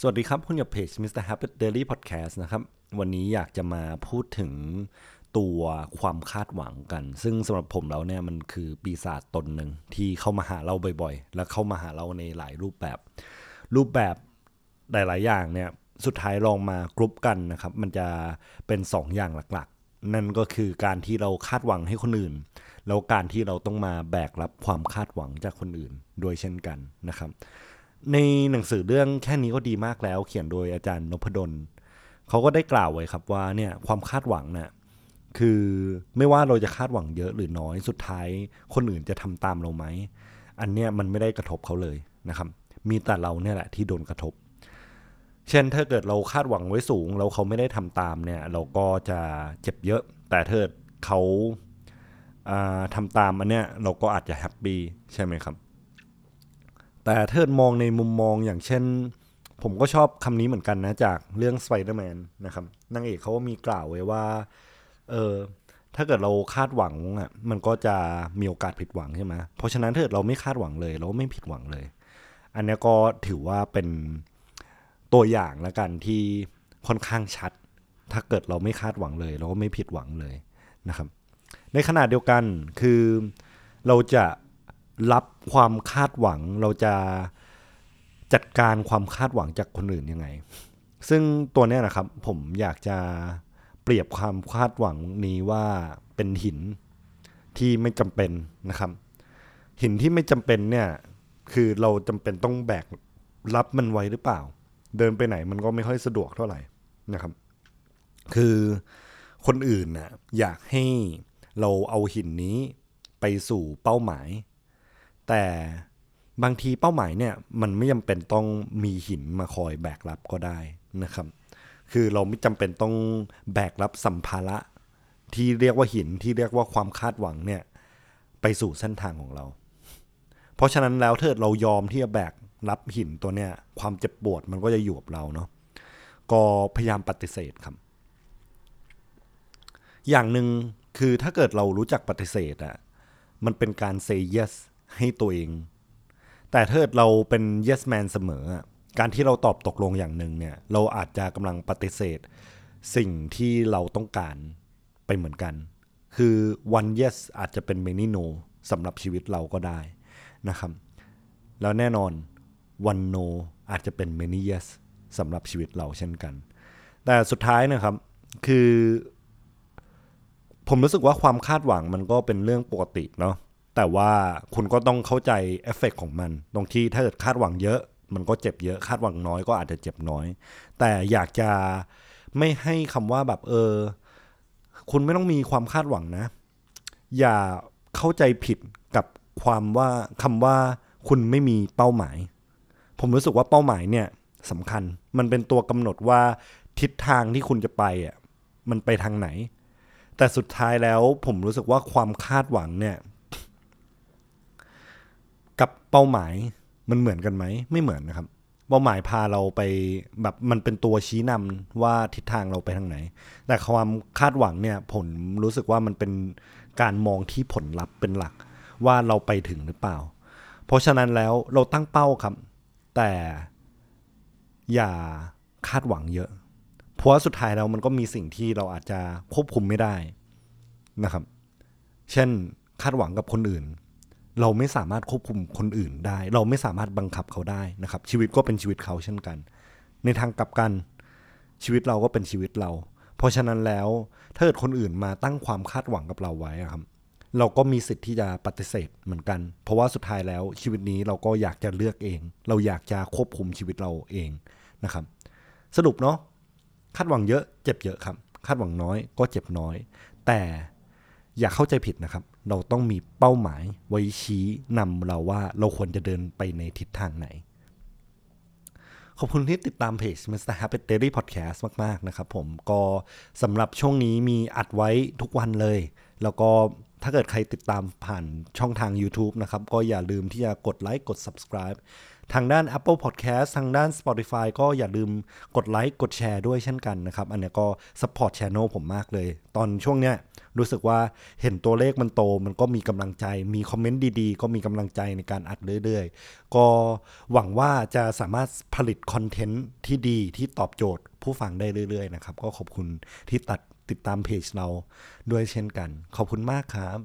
สวัสดีครับ คุณอยู่เพจ Mr. Happy Daily Podcast นะครับ วันนี้อยากจะมาพูดถึงตัวความคาดหวังกัน ซึ่งสำหรับผมแล้วเนี่ยมันคือปีศาจตนหนึ่งที่เข้ามาหาเราบ่อยๆ และเข้ามาหาเราในหลายรูปแบบ รูปแบบหลายๆ อย่างเนี่ยสุดท้ายลองมากรุ๊ปกันนะครับ มันจะเป็น 2 อย่างหลักๆ นั่นก็คือการที่เราคาดหวังให้คนอื่น แล้วการที่เราต้องมาแบกรับความคาดหวังจากคนอื่น โดยเช่นกันนะครับ ในหนังสือเรื่องแค่นี้ก็ดีมากแล้ว เขียนโดยอาจารย์นพดลเขาก็ได้กล่าวไว้ครับว่าเนี่ยความคาดหวังน่ะคือไม่ว่าเราจะคาดหวังเยอะหรือน้อยสุดท้าย คนอื่นจะทำตามเราไหมอันเนี้ยมันไม่ได้กระทบเขาเลยนะครับ มีแต่เราเนี่ยแหละที่โดนกระทบ เช่นถ้าเกิดเราคาดหวังไว้สูง แล้วเขาไม่ได้ทำตามเนี่ยเราก็จะเจ็บเยอะ แต่ถ้าเขาทำตามอันเนี้ยเราก็อาจจะแฮปปี้ใช่ไหมครับ แต่เทิดมองในมุมมองอย่างเช่น ผมก็ชอบคำนี้เหมือนกันนะ จากเรื่อง Spider-Man นะครับนางเอกเขาก็มีกล่าวไว้ว่า เออถ้าเกิดเราคาดหวังอะมันก็จะมีโอกาสผิดหวังใช่ไหมเพราะฉะนั้นถ้าเกิดเราไม่คาดหวังเลยเราไม่ผิดหวังเลย อันนี้ก็ถือว่าเป็นตัวอย่างล้วกันที่ค่อนข้างชัด ถ้าเกิดเราไม่คาดหวังเลย เราก็ไม่ผิดหวังเลยนะครับ ในขณะเดียวกันคือเราจะ รับความคาดหวังเราจะจัดการความคาดหวังจากคนอื่นยังไง ซึ่งตัวนี้นะครับผมอยากจะเปรียบความคาดหวังนี้ว่าเป็นหินที่ไม่จำเป็นนะครับ หินที่ไม่จำเป็นเนี่ยคือเราจำเป็นต้องแบกรับมันไว้หรือเปล่า เดินไปไหนมันก็ไม่ค่อยสะดวกเท่าไหร่นะครับ คือคนอื่นนะอยากให้เราเอาหินนี้ไปสู่เป้าหมาย แต่บางทีเป้าหมายเนี่ยมันไม่จำเป็นต้องมีหินมาคอยแบกรับก็ได้นะครับ คือเราไม่จำเป็นต้องแบกรับสัมภาระที่เรียกว่าหินที่เรียกว่าความคาดหวังเนี่ยไปสู่เส้นทางของเรา เพราะฉะนั้นแล้วถ้าเรายอมที่จะแบกรับหินตัวเนี้ยความเจ็บปวดมันก็จะอยู่กับเราเนาะก็พยายามปฏิเสธครับ อย่างหนึ่งคือถ้าเกิดเรารู้จักปฏิเสธอะมันเป็นการ say yes ให้ตัวเอง แต่ถ้าเราเป็น yes man เสมอ การที่เราตอบตกลงอย่างหนึ่งเนี่ย เราอาจจะกำลังปฏิเสธ สิ่งที่เราต้องการไปเหมือนกัน คือ one yes อาจจะเป็น many no สำหรับชีวิตเราก็ได้นะครับ แล้วแน่นอน one no อาจจะเป็น many yes สำหรับชีวิตเราเช่นกัน แต่สุดท้ายนะครับคือ ผมรู้สึกว่าความคาดหวังมันก็เป็นเรื่องปกติเนาะ แต่ว่าคุณก็ต้องเข้าใจเอฟเฟกของมัน ตรงที่ถ้าเกิดคาดหวังเยอะ มันก็เจ็บเยอะ คาดหวังน้อยก็อาจจะเจ็บน้อย แต่อยากจะไม่ให้คำว่าแบบเออ คุณไม่ต้องมีความคาดหวังนะ อย่าเข้าใจผิดกับความว่าคำว่าคุณไม่มีเป้าหมาย ผมรู้สึกว่าเป้าหมายเนี่ยสำคัญ มันเป็นตัวกำหนดว่าทิศทางที่คุณจะไปอะมันไปทางไหน แต่สุดท้ายแล้วผมรู้สึกว่าความคาดหวังเนี่ย กับเป้าหมายมันเหมือนกันไหมไม่เหมือนนะครับ เป้าหมายพาเราไปแบบมันเป็นตัวชี้นำว่าทิศทางเราไปทางไหน แต่ความคาดหวังเนี่ยผมรู้สึกว่ามันเป็นการมองที่ผลลัพธ์เป็นหลักว่าเราไปถึงหรือเปล่า เพราะฉะนั้นแล้วเราตั้งเป้าครับ แต่อย่าคาดหวังเยอะ เพราะว่าสุดท้ายแล้วมันก็มีสิ่งที่เราอาจจะควบคุมไม่ได้นะครับ เช่นคาดหวังกับคนอื่น เราไม่สามารถควบคุมคนอื่นได้ เราไม่สามารถบังคับเขาได้นะครับ ชีวิตก็เป็นชีวิตเขาเช่นกัน ในทางกลับกัน ชีวิตเราก็เป็นชีวิตเรา เพราะฉะนั้นแล้วถ้าเกิดคนอื่นมาตั้งความคาดหวังกับเราไว้ครับ เราก็มีสิทธิ์ที่จะปฏิเสธเหมือนกัน เพราะว่าสุดท้ายแล้วชีวิตนี้เราก็อยากจะเลือกเอง เราอยากจะควบคุมชีวิตเราเองนะครับ สรุปเนาะคาดหวังเยอะ เจ็บเยอะครับ คาดหวังน้อยก็เจ็บน้อย แต่ อย่าเข้าใจผิดนะครับ เราต้องมีเป้าหมายไว้ชี้นำเราว่าเราควรจะเดินไปในทิศทางไหน ขอบคุณที่ติดตามเพจ Mr. Happy Daily Podcast มาก ๆ นะครับผมก็สำหรับช่วงนี้มีอัดไว้ทุกวันเลย แล้วก็ ถ้าเกิดใครติดตามผ่านช่องทาง YouTube นะครับ ก็อย่าลืมที่จะกดไลค์กด subscribe ทางด้าน Apple Podcast ทางด้าน Spotify ก็อย่าลืมกดไลค์กดแชร์ด้วยเช่นกันนะครับ อันนี้ก็ support channel ผมมากเลย ตอนช่วงเนี้ยรู้สึกว่าเห็นตัวเลขมันโต มันก็มีกำลังใจ มีคอมเมนต์ดีๆ ก็มีกำลังใจในการอัดเรื่อยๆ ก็หวังว่าจะสามารถผลิตคอนเทนต์ที่ดีที่ตอบโจทย์ผู้ฟังได้เรื่อยๆนะครับ ก็ขอบคุณที่ตัด ติดตามเพจเราด้วยเช่นกัน ขอบคุณมากครับ